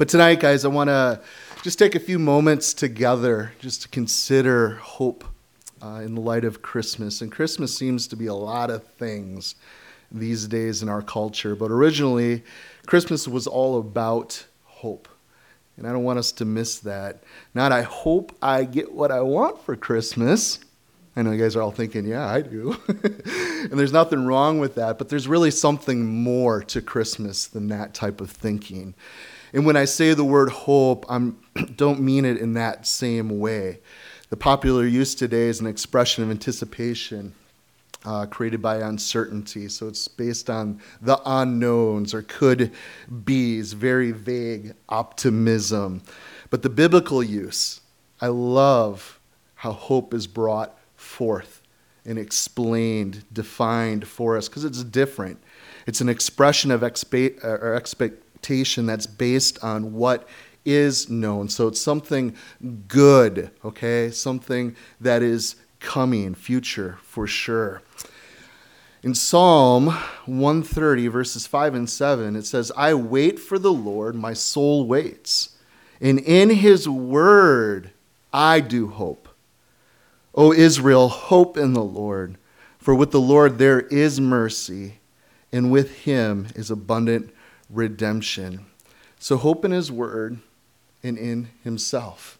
But tonight, guys, I want to just take a few moments together just to consider hope uh, in the light of Christmas. And Christmas seems to be a lot of things these days in our culture, but originally, Christmas was all about hope. And I don't want us to miss that. Not, I hope I get what I want for Christmas. I know you guys are all thinking, yeah, I do. and there's nothing wrong with that, but there's really something more to Christmas than that type of thinking. And when I say the word hope, I don't mean it in that same way. The popular use today is an expression of anticipation uh, created by uncertainty. So it's based on the unknowns or could be's, very vague optimism. But the biblical use, I love how hope is brought forth and explained, defined for us, because it's different. It's an expression of expe- or expectation expectation that's based on what is known. So it's something good, okay? Something that is coming, future for sure. In Psalm 130, verses 5 and 7, it says, I wait for the Lord, my soul waits, and in his word I do hope. O Israel, hope in the Lord, for with the Lord there is mercy, and with him is abundant redemption. So hope in his word and in himself.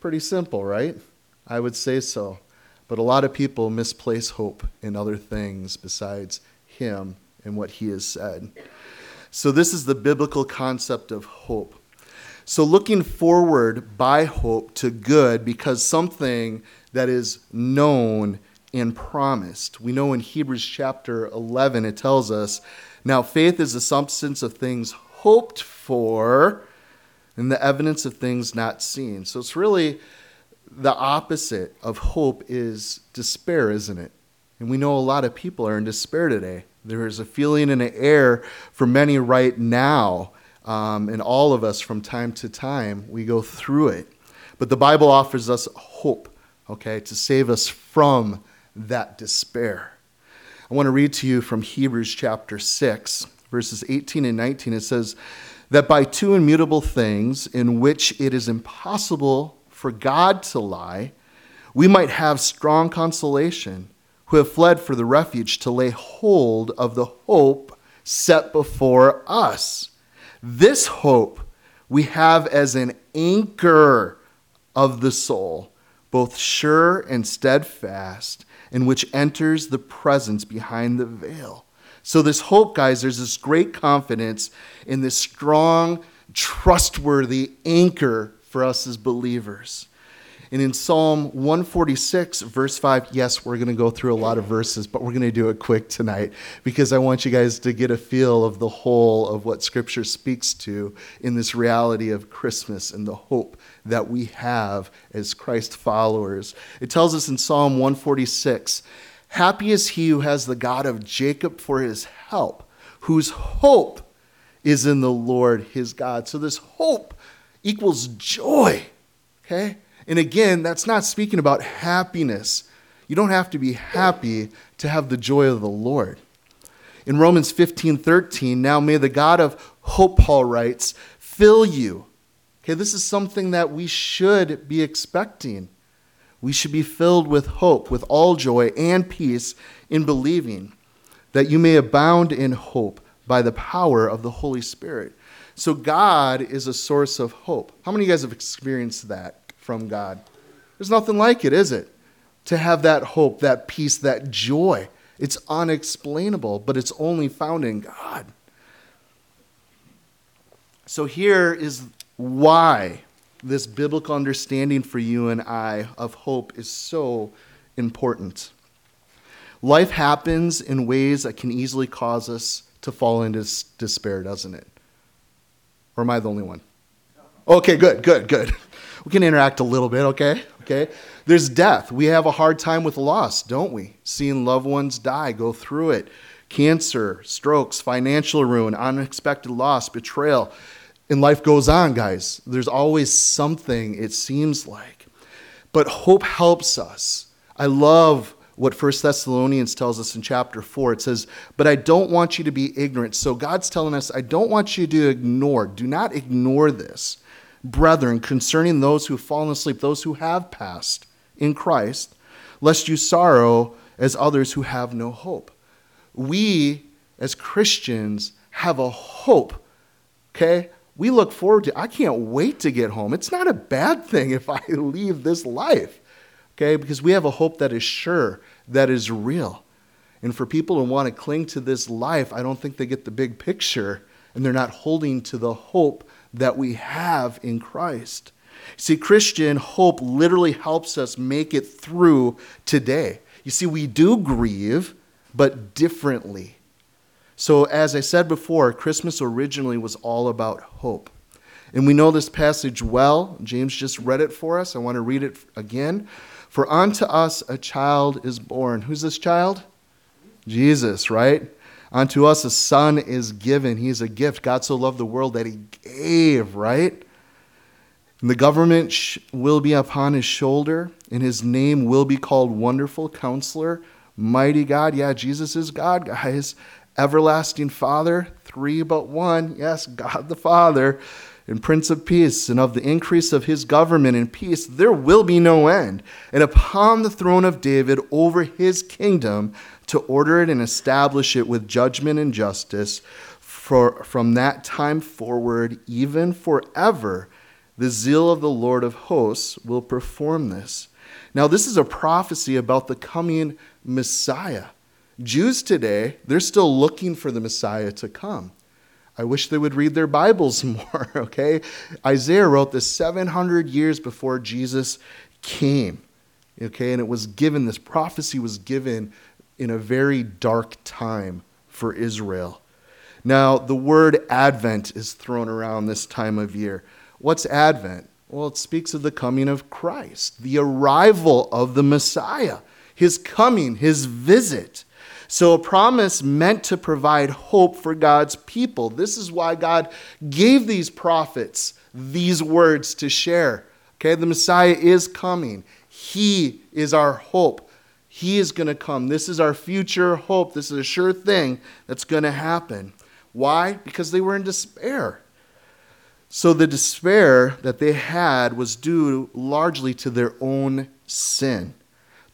Pretty simple, right? I would say so. But a lot of people misplace hope in other things besides him and what he has said. So, this is the biblical concept of hope. So, looking forward by hope to good because something that is known and promised. We know in Hebrews chapter 11, it tells us now, faith is the substance of things hoped for and the evidence of things not seen. So it's really the opposite of hope is despair, isn't it? And we know a lot of people are in despair today. There is a feeling in the air for many right now, um, and all of us from time to time, we go through it. But the Bible offers us hope, okay, to save us from that despair. I want to read to you from Hebrews chapter 6, verses 18 and 19. It says, That by two immutable things in which it is impossible for God to lie, we might have strong consolation, who have fled for the refuge to lay hold of the hope set before us. This hope we have as an anchor of the soul, both sure and steadfast in which enters the presence behind the veil. So, this hope, guys, there's this great confidence in this strong, trustworthy anchor for us as believers. And in Psalm 146, verse 5, yes, we're going to go through a lot of verses, but we're going to do it quick tonight because I want you guys to get a feel of the whole of what Scripture speaks to in this reality of Christmas and the hope that we have as Christ followers. It tells us in Psalm 146 Happy is he who has the God of Jacob for his help, whose hope is in the Lord his God. So this hope equals joy, okay? And again, that's not speaking about happiness. You don't have to be happy to have the joy of the Lord. In Romans 15 13, now may the God of hope, Paul writes, fill you. Okay, this is something that we should be expecting. We should be filled with hope, with all joy and peace in believing, that you may abound in hope by the power of the Holy Spirit. So, God is a source of hope. How many of you guys have experienced that? From God. There's nothing like it, is it? To have that hope, that peace, that joy. It's unexplainable, but it's only found in God. So here is why this biblical understanding for you and I of hope is so important. Life happens in ways that can easily cause us to fall into despair, doesn't it? Or am I the only one? Okay, good, good, good. We can interact a little bit, okay? Okay. There's death. We have a hard time with loss, don't we? Seeing loved ones die, go through it. Cancer, strokes, financial ruin, unexpected loss, betrayal. And life goes on, guys. There's always something, it seems like. But hope helps us. I love what First Thessalonians tells us in chapter 4. It says, But I don't want you to be ignorant. So God's telling us, I don't want you to ignore, do not ignore this, brethren, concerning those who have fallen asleep, those who have passed in Christ, lest you sorrow as others who have no hope. We, as Christians, have a hope, okay? We look forward to, I can't wait to get home. It's not a bad thing if I leave this life okay? Because we have a hope that is sure, that is real. And for people who want to cling to this life, I don't think they get the big picture and they're not holding to the hope that we have in Christ. See, Christian hope literally helps us make it through today. You see, we do grieve, but differently. So, as I said before, Christmas originally was all about hope. And we know this passage well. James just read it for us. I want to read it again. For unto us a child is born. Who's this child? Jesus, right? Unto us a son is given. He's a gift. God so loved the world that he gave, right? And the government sh- will be upon his shoulder, and his name will be called Wonderful Counselor, Mighty God. Yeah, Jesus is God, guys. Everlasting Father, three but one. Yes, God the Father and Prince of Peace, and of the increase of his government and peace, there will be no end. And upon the throne of David over his kingdom, to order it and establish it with judgment and justice, for from that time forward, even forever, the zeal of the Lord of hosts will perform this. Now, this is a prophecy about the coming Messiah. Jews today, they're still looking for the Messiah to come. I wish they would read their Bibles more, okay? Isaiah wrote this 700 years before Jesus came, okay? And it was given, this prophecy was given in a very dark time for Israel. Now, the word Advent is thrown around this time of year. What's Advent? Well, it speaks of the coming of Christ, the arrival of the Messiah, his coming, his visit. So, a promise meant to provide hope for God's people. This is why God gave these prophets these words to share. Okay, the Messiah is coming, He is our hope. He is going to come. This is our future hope. This is a sure thing that's going to happen. Why? Because they were in despair. So the despair that they had was due largely to their own sin,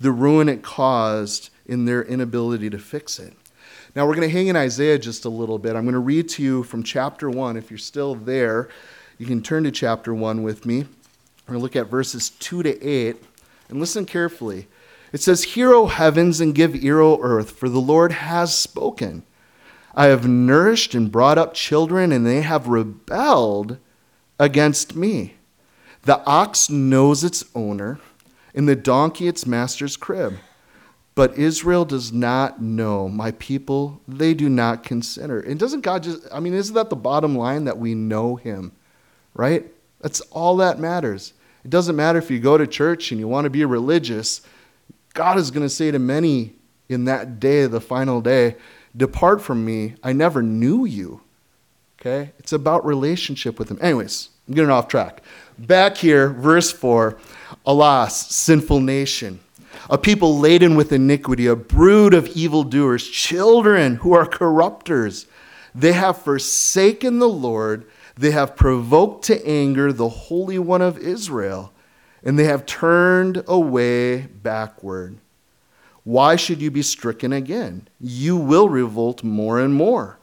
the ruin it caused in their inability to fix it. Now, we're going to hang in Isaiah just a little bit. I'm going to read to you from chapter 1. If you're still there, you can turn to chapter 1 with me. We're going to look at verses 2 to 8. And listen carefully. It says, Hear, O heavens, and give ear, O earth, for the Lord has spoken. I have nourished and brought up children, and they have rebelled against me. The ox knows its owner, and the donkey its master's crib but Israel does not know. My people, they do not consider. And doesn't God just, I mean, isn't that the bottom line that we know Him, right? That's all that matters. It doesn't matter if you go to church and you want to be religious. God is going to say to many in that day, the final day, Depart from me. I never knew you. Okay? It's about relationship with Him. Anyways, I'm getting off track. Back here, verse 4 Alas, sinful nation a people laden with iniquity, a brood of evildoers, children who are corrupters. They have forsaken the Lord, they have provoked to anger the Holy One of Israel, and they have turned away backward. Why should you be stricken again? You will revolt more and more.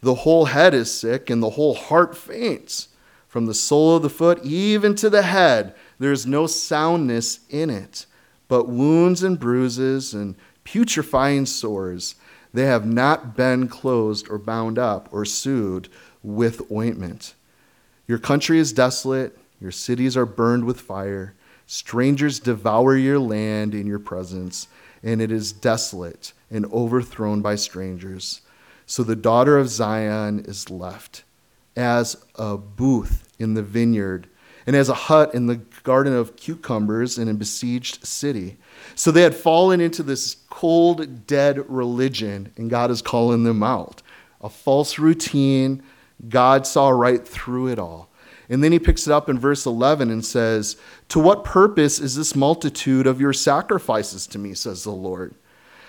The whole head is sick, and the whole heart faints. From the sole of the foot even to the head, there is no soundness in it but wounds and bruises and putrefying sores. They have not been closed or bound up or sewed with ointment. Your country is desolate, your cities are burned with fire. Strangers devour your land in your presence, and it is desolate and overthrown by strangers. So the daughter of Zion is left as a booth in the vineyard and as a hut in the garden of cucumbers in a besieged city. So they had fallen into this cold, dead religion, and God is calling them out. A false routine. God saw right through it all. And then he picks it up in verse 11 and says, To what purpose is this multitude of your sacrifices to me, says the Lord?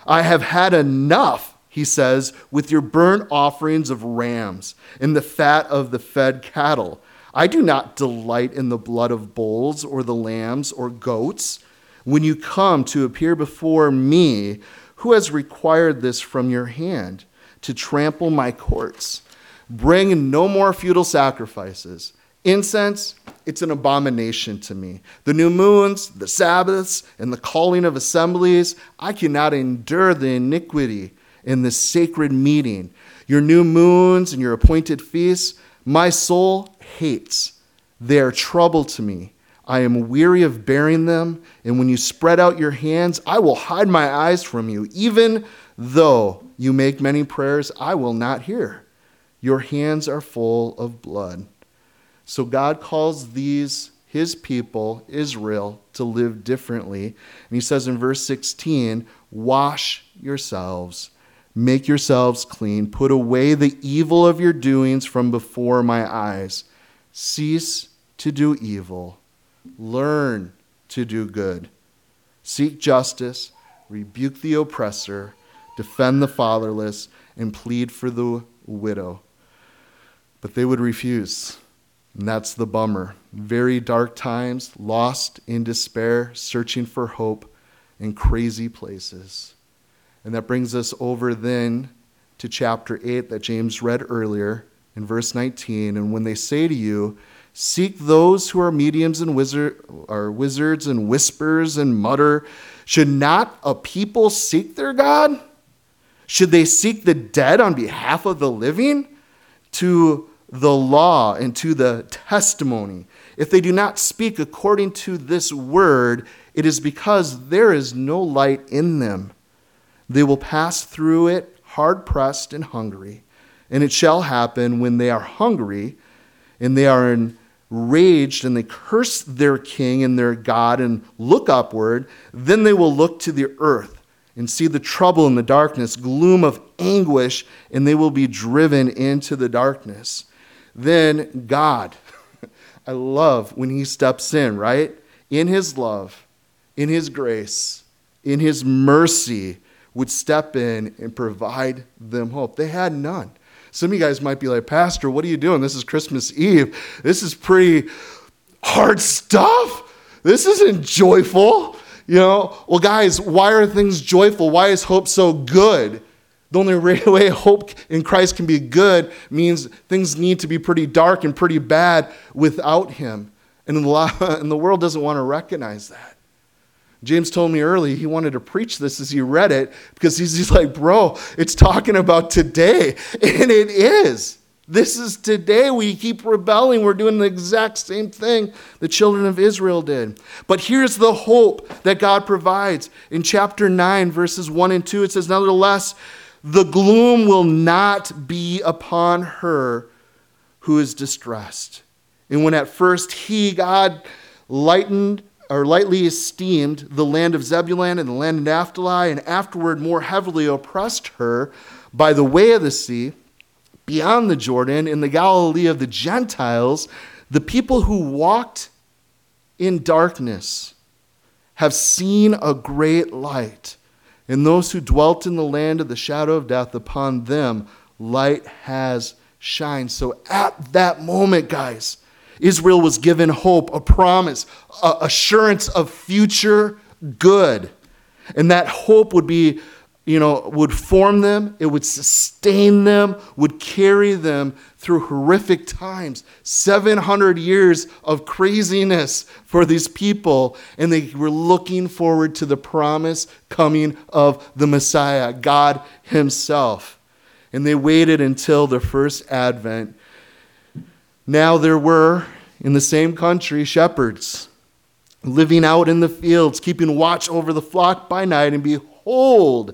I have had enough, he says, with your burnt offerings of rams and the fat of the fed cattle. I do not delight in the blood of bulls or the lambs or goats. When you come to appear before me, who has required this from your hand to trample my courts? Bring no more futile sacrifices. Incense, it's an abomination to me. The new moons, the Sabbaths, and the calling of assemblies, I cannot endure the iniquity in this sacred meeting. Your new moons and your appointed feasts, my soul hates. They are trouble to me. I am weary of bearing them, and when you spread out your hands, I will hide my eyes from you. Even though you make many prayers, I will not hear. Your hands are full of blood. So God calls these his people, Israel, to live differently. And he says in verse 16, Wash yourselves, make yourselves clean, put away the evil of your doings from before my eyes. Cease to do evil, learn to do good. Seek justice, rebuke the oppressor, defend the fatherless, and plead for the widow. But they would refuse. And that's the bummer. Very dark times, lost in despair, searching for hope in crazy places. And that brings us over then to chapter 8 that James read earlier in verse 19. And when they say to you, Seek those who are mediums and wizard, are wizards and whispers and mutter, should not a people seek their God? Should they seek the dead on behalf of the living? To the law and to the testimony. If they do not speak according to this word, it is because there is no light in them. They will pass through it hard pressed and hungry. And it shall happen when they are hungry and they are enraged and they curse their king and their God and look upward, then they will look to the earth and see the trouble and the darkness, gloom of anguish, and they will be driven into the darkness then God, I love when He steps in, right? In His love, in His grace, in His mercy, would step in and provide them hope. They had none. Some of you guys might be like, Pastor, what are you doing? This is Christmas Eve. This is pretty hard stuff. This isn't joyful. You know, well, guys, why are things joyful? Why is hope so good? The only way hope in Christ can be good means things need to be pretty dark and pretty bad without Him. And the, world doesn't want to recognize that. James told me early he wanted to preach this as he read it because he's, like, bro, it's talking about today. And it is. This is today. We keep rebelling. We're doing the exact same thing the children of Israel did. But here's the hope that God provides. In chapter 9, verses 1 and 2, it says, Nevertheless, the gloom will not be upon her who is distressed. And when at first he, God, lightened or lightly esteemed the land of Zebulun and the land of Naphtali, and afterward more heavily oppressed her by the way of the sea, beyond the Jordan, in the Galilee of the Gentiles, the people who walked in darkness have seen a great light. And those who dwelt in the land of the shadow of death, upon them light has shined. So at that moment, guys, Israel was given hope, a promise, a assurance of future good. And that hope would be you know, would form them, it would sustain them, would carry them through horrific times. 700 years of craziness for these people, and they were looking forward to the promise coming of the Messiah, God Himself. And they waited until the first advent. Now there were in the same country shepherds living out in the fields, keeping watch over the flock by night, and behold,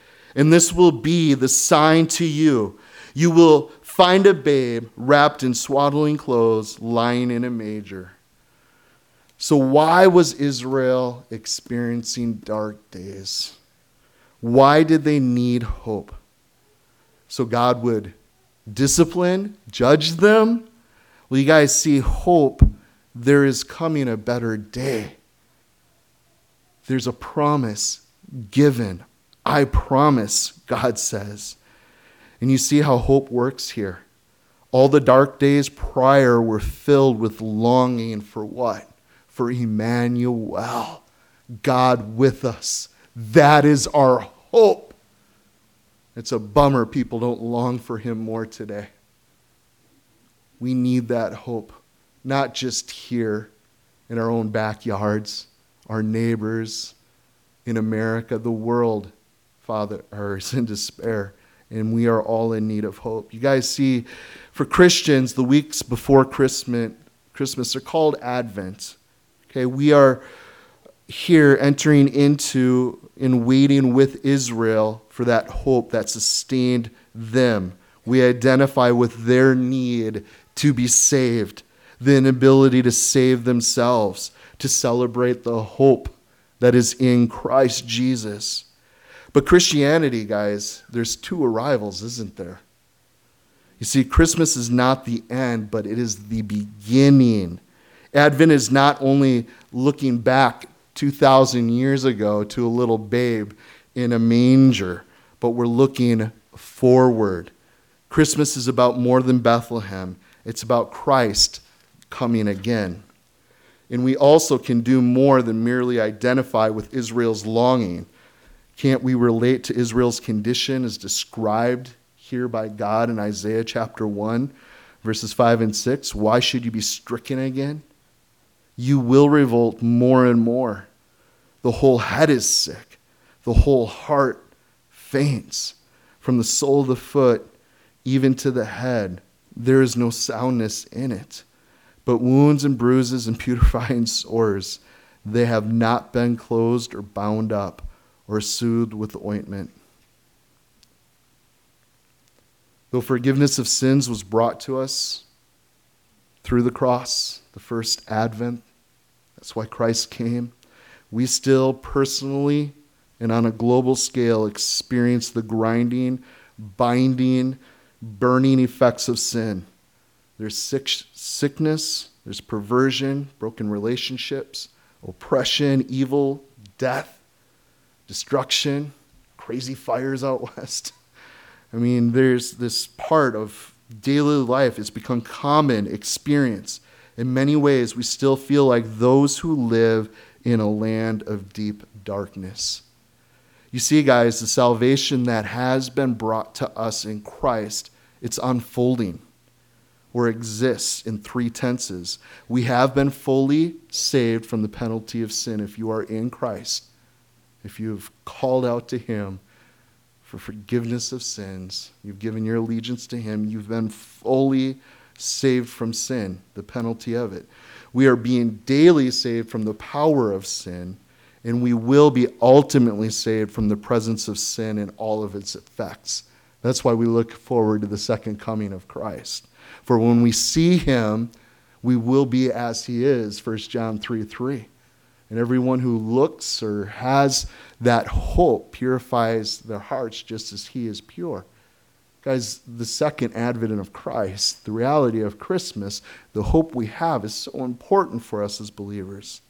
And this will be the sign to you. You will find a babe wrapped in swaddling clothes, lying in a manger. So, why was Israel experiencing dark days? Why did they need hope? So, God would discipline, judge them? Well, you guys see hope. There is coming a better day. There's a promise given. I promise, God says. And you see how hope works here. All the dark days prior were filled with longing for what? For Emmanuel, God with us. That is our hope. It's a bummer people don't long for him more today. We need that hope, not just here in our own backyards, our neighbors, in America, the world, Father, is in despair, and we are all in need of hope. You guys see, for Christians, the weeks before Christmas, Christmas are called Advent. Okay, we are here entering into and waiting with Israel for that hope that sustained them. We identify with their need to be saved, the inability to save themselves, to celebrate the hope that is in Christ Jesus. But Christianity, guys, there's two arrivals, isn't there? You see, Christmas is not the end, but it is the beginning. Advent is not only looking back 2,000 years ago to a little babe in a manger, but we're looking forward. Christmas is about more than Bethlehem. It's about Christ coming again. And we also can do more than merely identify with Israel's longing. Can't we relate to Israel's condition as described here by God in Isaiah chapter 1, verses 5 and 6? Why should you be stricken again? You will revolt more and more. The whole head is sick, the whole heart faints. From the sole of the foot even to the head there is no soundness in it. But wounds and bruises and putrefying sores, they have not been closed or bound up or soothed with ointment. Though forgiveness of sins was brought to us through the cross, the first advent, that's why Christ came, we still personally and on a global scale experience the grinding, binding, burning effects of sin. There's sick, sickness, there's perversion, broken relationships, oppression, evil, death, destruction, crazy fires out west. I mean, there's this part of daily life, it's become common experience. In many ways, we still feel like those who live in a land of deep darkness. You see, guys, the salvation that has been brought to us in Christ, it's unfolding or exists in three tenses. We have been fully saved from the penalty of sin if you are in Christ, if you've called out to Him for forgiveness of sins, you've given your allegiance to Him, you've been fully saved from sin, the penalty of it. We are being daily saved from the power of sin and we will be ultimately saved from the presence of sin and all of its effects. That's why we look forward to the second coming of Christ. For when we see him, we will be as he is, 1 John 3 3. And everyone who looks or has that hope purifies their hearts just as he is pure. Guys, the second advent of Christ, the reality of Christmas, the hope we have is so important for us as believers.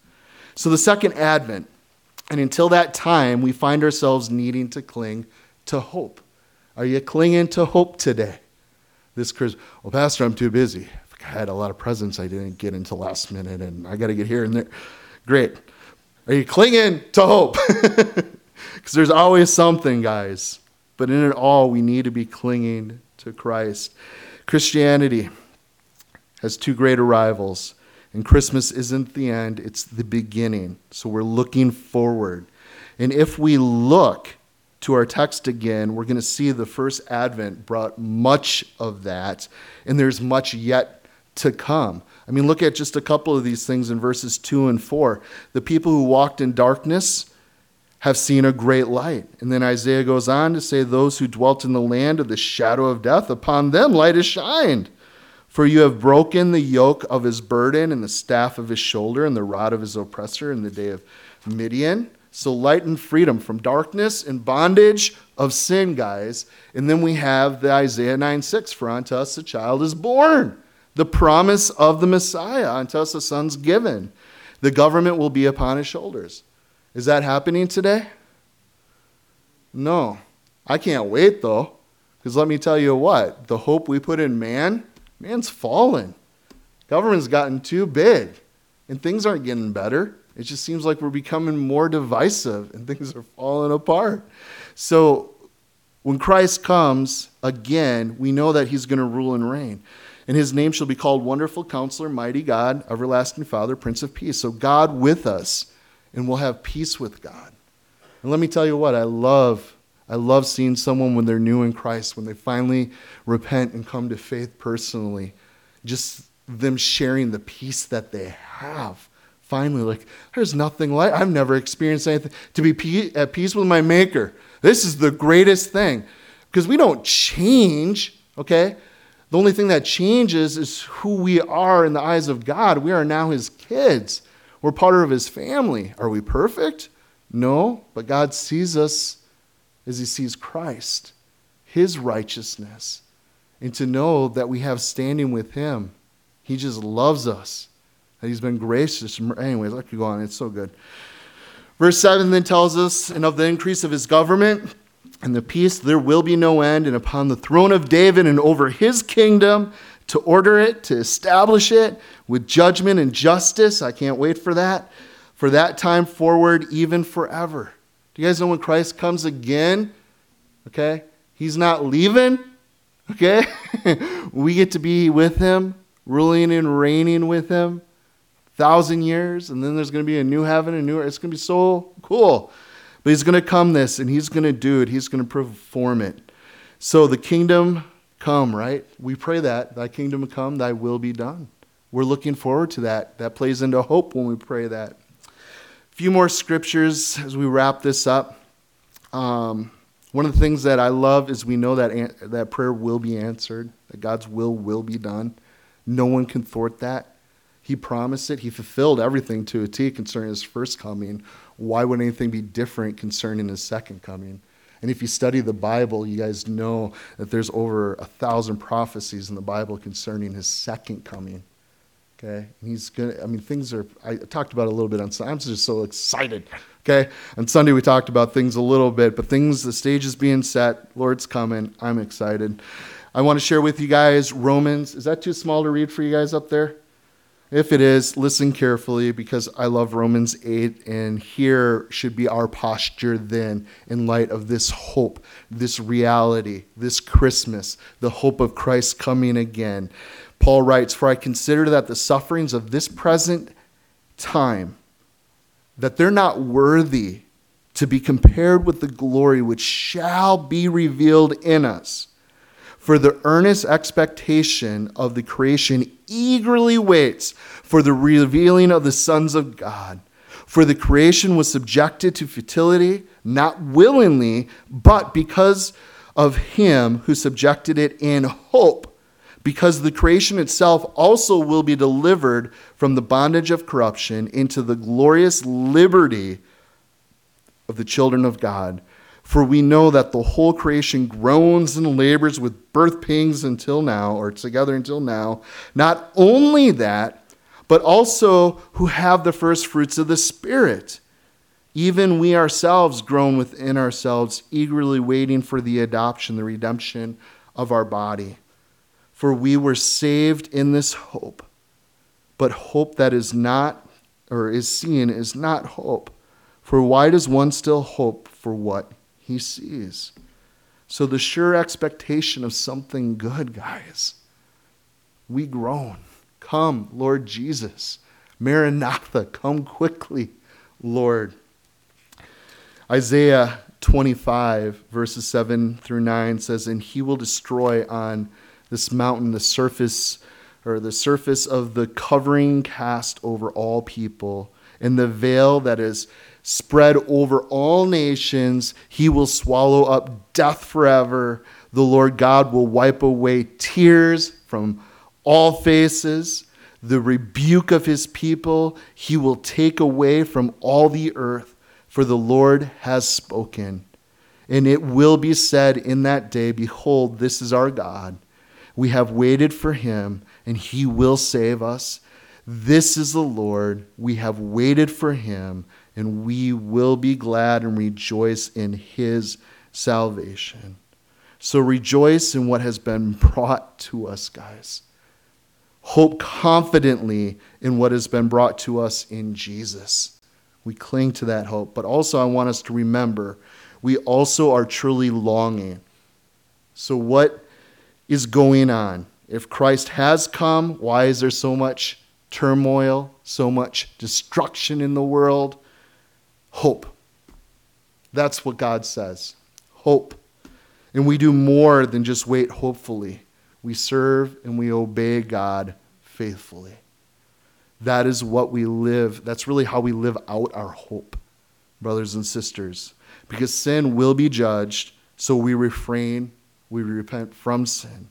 So, the second advent, and until that time, we find ourselves needing to cling to hope. Are you clinging to hope today? This Christmas, well, Pastor, I'm too busy. I had a lot of presents I didn't get until last minute, and I got to get here and there. Great. Are you clinging to hope? Because there's always something, guys. But in it all, we need to be clinging to Christ. Christianity has two great arrivals and Christmas isn't the end, it's the beginning. So we're looking forward. And if we look to our text again, we're going to see the first advent brought much of that, and there's much yet to come. I mean, look at just a couple of these things in verses 2 and 4. The people who walked in darkness have seen a great light. And then Isaiah goes on to say, Those who dwelt in the land of the shadow of death, upon them light has shined. For you have broken the yoke of his burden and the staff of his shoulder and the rod of his oppressor in the day of Midian. So light and freedom from darkness and bondage of sin, guys. And then we have the Isaiah 9 6 For unto us a child is born, the promise of the Messiah. Unto us son's given. The government will be upon his shoulders. Is that happening today? No. I can't wait though. Because let me tell you what, the hope we put in man, man's fallen. Government's gotten too big, and things aren't getting better. It just seems like we're becoming more divisive and things are falling apart. So when Christ comes again, we know that he's going to rule and reign. And his name shall be called Wonderful Counselor, Mighty God, Everlasting Father, Prince of Peace. So God with us, and we'll have peace with God. And let me tell you what, I love I love seeing someone when they're new in Christ, when they finally repent and come to faith personally. Just them sharing the peace that they have finally like there's nothing like i've never experienced anything to be at peace with my maker this is the greatest thing because we don't change okay the only thing that changes is who we are in the eyes of god we are now his kids we're part of his family are we perfect no but god sees us as he sees christ his righteousness and to know that we have standing with him he just loves us that he's been gracious. Anyways, I could go on. It's so good. Verse 7 then tells us, and of the increase of his government and the peace there will be no end, and upon the throne of David and over his kingdom to order it, to establish it with judgment and justice. I can't wait for that. For that time forward, even forever. Do you guys know when Christ comes again? Okay? He's not leaving. Okay? we get to be with him, ruling and reigning with him thousand years, and then there's going to be a new heaven and new earth. It's going to be so cool. But he's going to come this, and he's going to do it. He's going to perform it. So the kingdom come, right? We pray that thy kingdom come, thy will be done. We're looking forward to that. That plays into hope when we pray that. A few more scriptures as we wrap this up. Um, one of the things that I love is we know that that prayer will be answered, that God's will will be done. No one can thwart that. He promised it. He fulfilled everything to a T concerning his first coming. Why would anything be different concerning his second coming? And if you study the Bible, you guys know that there's over a thousand prophecies in the Bible concerning his second coming. Okay? And he's to, I mean, things are, I talked about a little bit on Sunday. I'm just so excited. Okay? On Sunday, we talked about things a little bit, but things, the stage is being set. Lord's coming. I'm excited. I want to share with you guys Romans. Is that too small to read for you guys up there? If it is, listen carefully because I love Romans 8, and here should be our posture then in light of this hope, this reality, this Christmas, the hope of Christ coming again. Paul writes, For I consider that the sufferings of this present time, that they're not worthy to be compared with the glory which shall be revealed in us. For the earnest expectation of the creation eagerly waits for the revealing of the sons of God. For the creation was subjected to futility, not willingly, but because of him who subjected it in hope, because the creation itself also will be delivered from the bondage of corruption into the glorious liberty of the children of God. For we know that the whole creation groans and labors with birth pangs until now, or together until now. Not only that, but also who have the first fruits of the Spirit. Even we ourselves groan within ourselves, eagerly waiting for the adoption, the redemption of our body. For we were saved in this hope. But hope that is not, or is seen, is not hope. For why does one still hope for what he sees. So, the sure expectation of something good, guys. We groan. Come, Lord Jesus. Maranatha, come quickly, Lord. Isaiah 25, verses 7 through 9 says, And he will destroy on this mountain the surface or the surface of the covering cast over all people, and the veil that is spread over all nations. He will swallow up death forever. The Lord God will wipe away tears from all faces. The rebuke of his people he will take away from all the earth, for the Lord has spoken. And it will be said in that day, Behold, this is our God. We have waited for him, and he will save us. This is the Lord. We have waited for him, and we will be glad and rejoice in his salvation. So rejoice in what has been brought to us, guys. Hope confidently in what has been brought to us in Jesus. We cling to that hope. But also, I want us to remember we also are truly longing. So, what is going on? If Christ has come, why is there so much turmoil, so much destruction in the world? Hope. That's what God says. Hope. And we do more than just wait hopefully. We serve and we obey God faithfully. That is what we live. That's really how we live out our hope, brothers and sisters. Because sin will be judged, so we refrain, we repent from sin.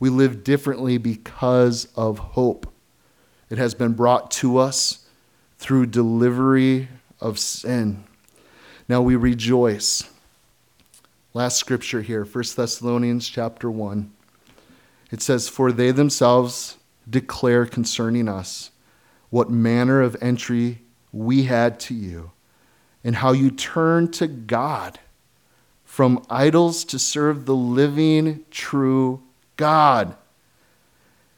We live differently because of hope. It has been brought to us through delivery of sin. Now we rejoice. Last scripture here, 1 Thessalonians chapter 1. It says, For they themselves declare concerning us what manner of entry we had to you, and how you turned to God from idols to serve the living, true God,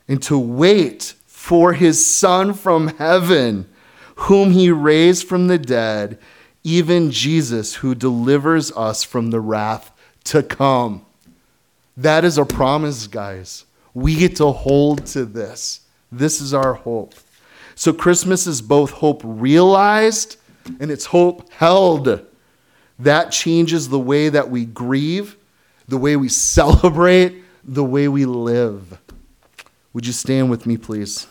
and to wait for his Son from heaven, whom he raised from the dead, even Jesus, who delivers us from the wrath to come. That is a promise, guys. We get to hold to this. This is our hope. So Christmas is both hope realized and it's hope held. That changes the way that we grieve, the way we celebrate, the way we live. Would you stand with me, please?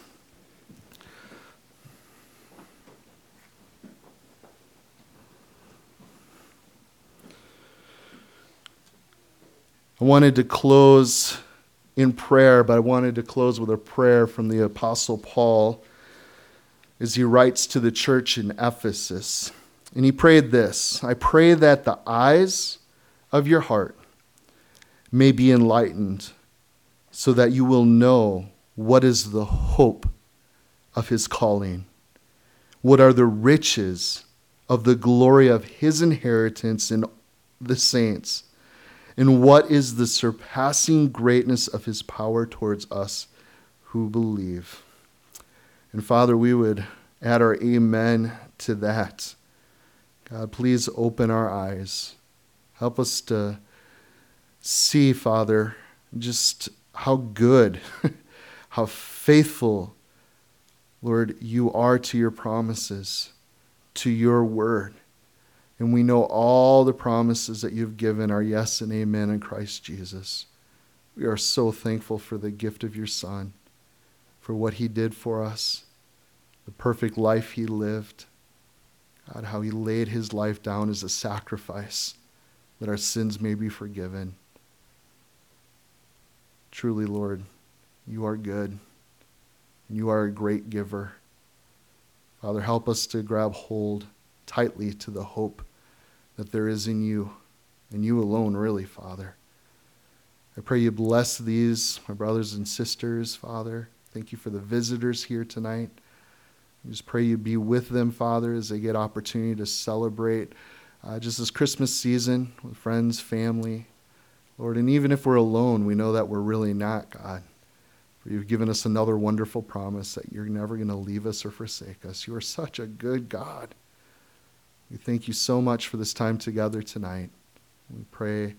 I wanted to close in prayer, but I wanted to close with a prayer from the Apostle Paul as he writes to the church in Ephesus. And he prayed this I pray that the eyes of your heart may be enlightened, so that you will know what is the hope of his calling, what are the riches of the glory of his inheritance in the saints and what is the surpassing greatness of his power towards us who believe. And Father, we would add our amen to that. God, please open our eyes. Help us to see, Father, just how good, how faithful, Lord, you are to your promises, to your word. And we know all the promises that you've given are yes and amen in Christ Jesus. We are so thankful for the gift of your Son, for what he did for us, the perfect life he lived. God, how he laid his life down as a sacrifice that our sins may be forgiven. Truly, Lord, you are good and you are a great giver. Father, help us to grab hold tightly to the hope that there is in you, and you alone, really, Father. I pray you bless these, my brothers and sisters, Father. Thank you for the visitors here tonight. I just pray you be with them, Father, as they get opportunity to celebrate uh, just this Christmas season with friends, family, Lord. And even if we're alone, we know that we're really not, God. For you've given us another wonderful promise that you're never going to leave us or forsake us. You are such a good God. We thank you so much for this time together tonight. We pray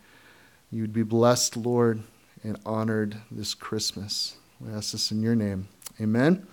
you'd be blessed, Lord, and honored this Christmas. We ask this in your name. Amen.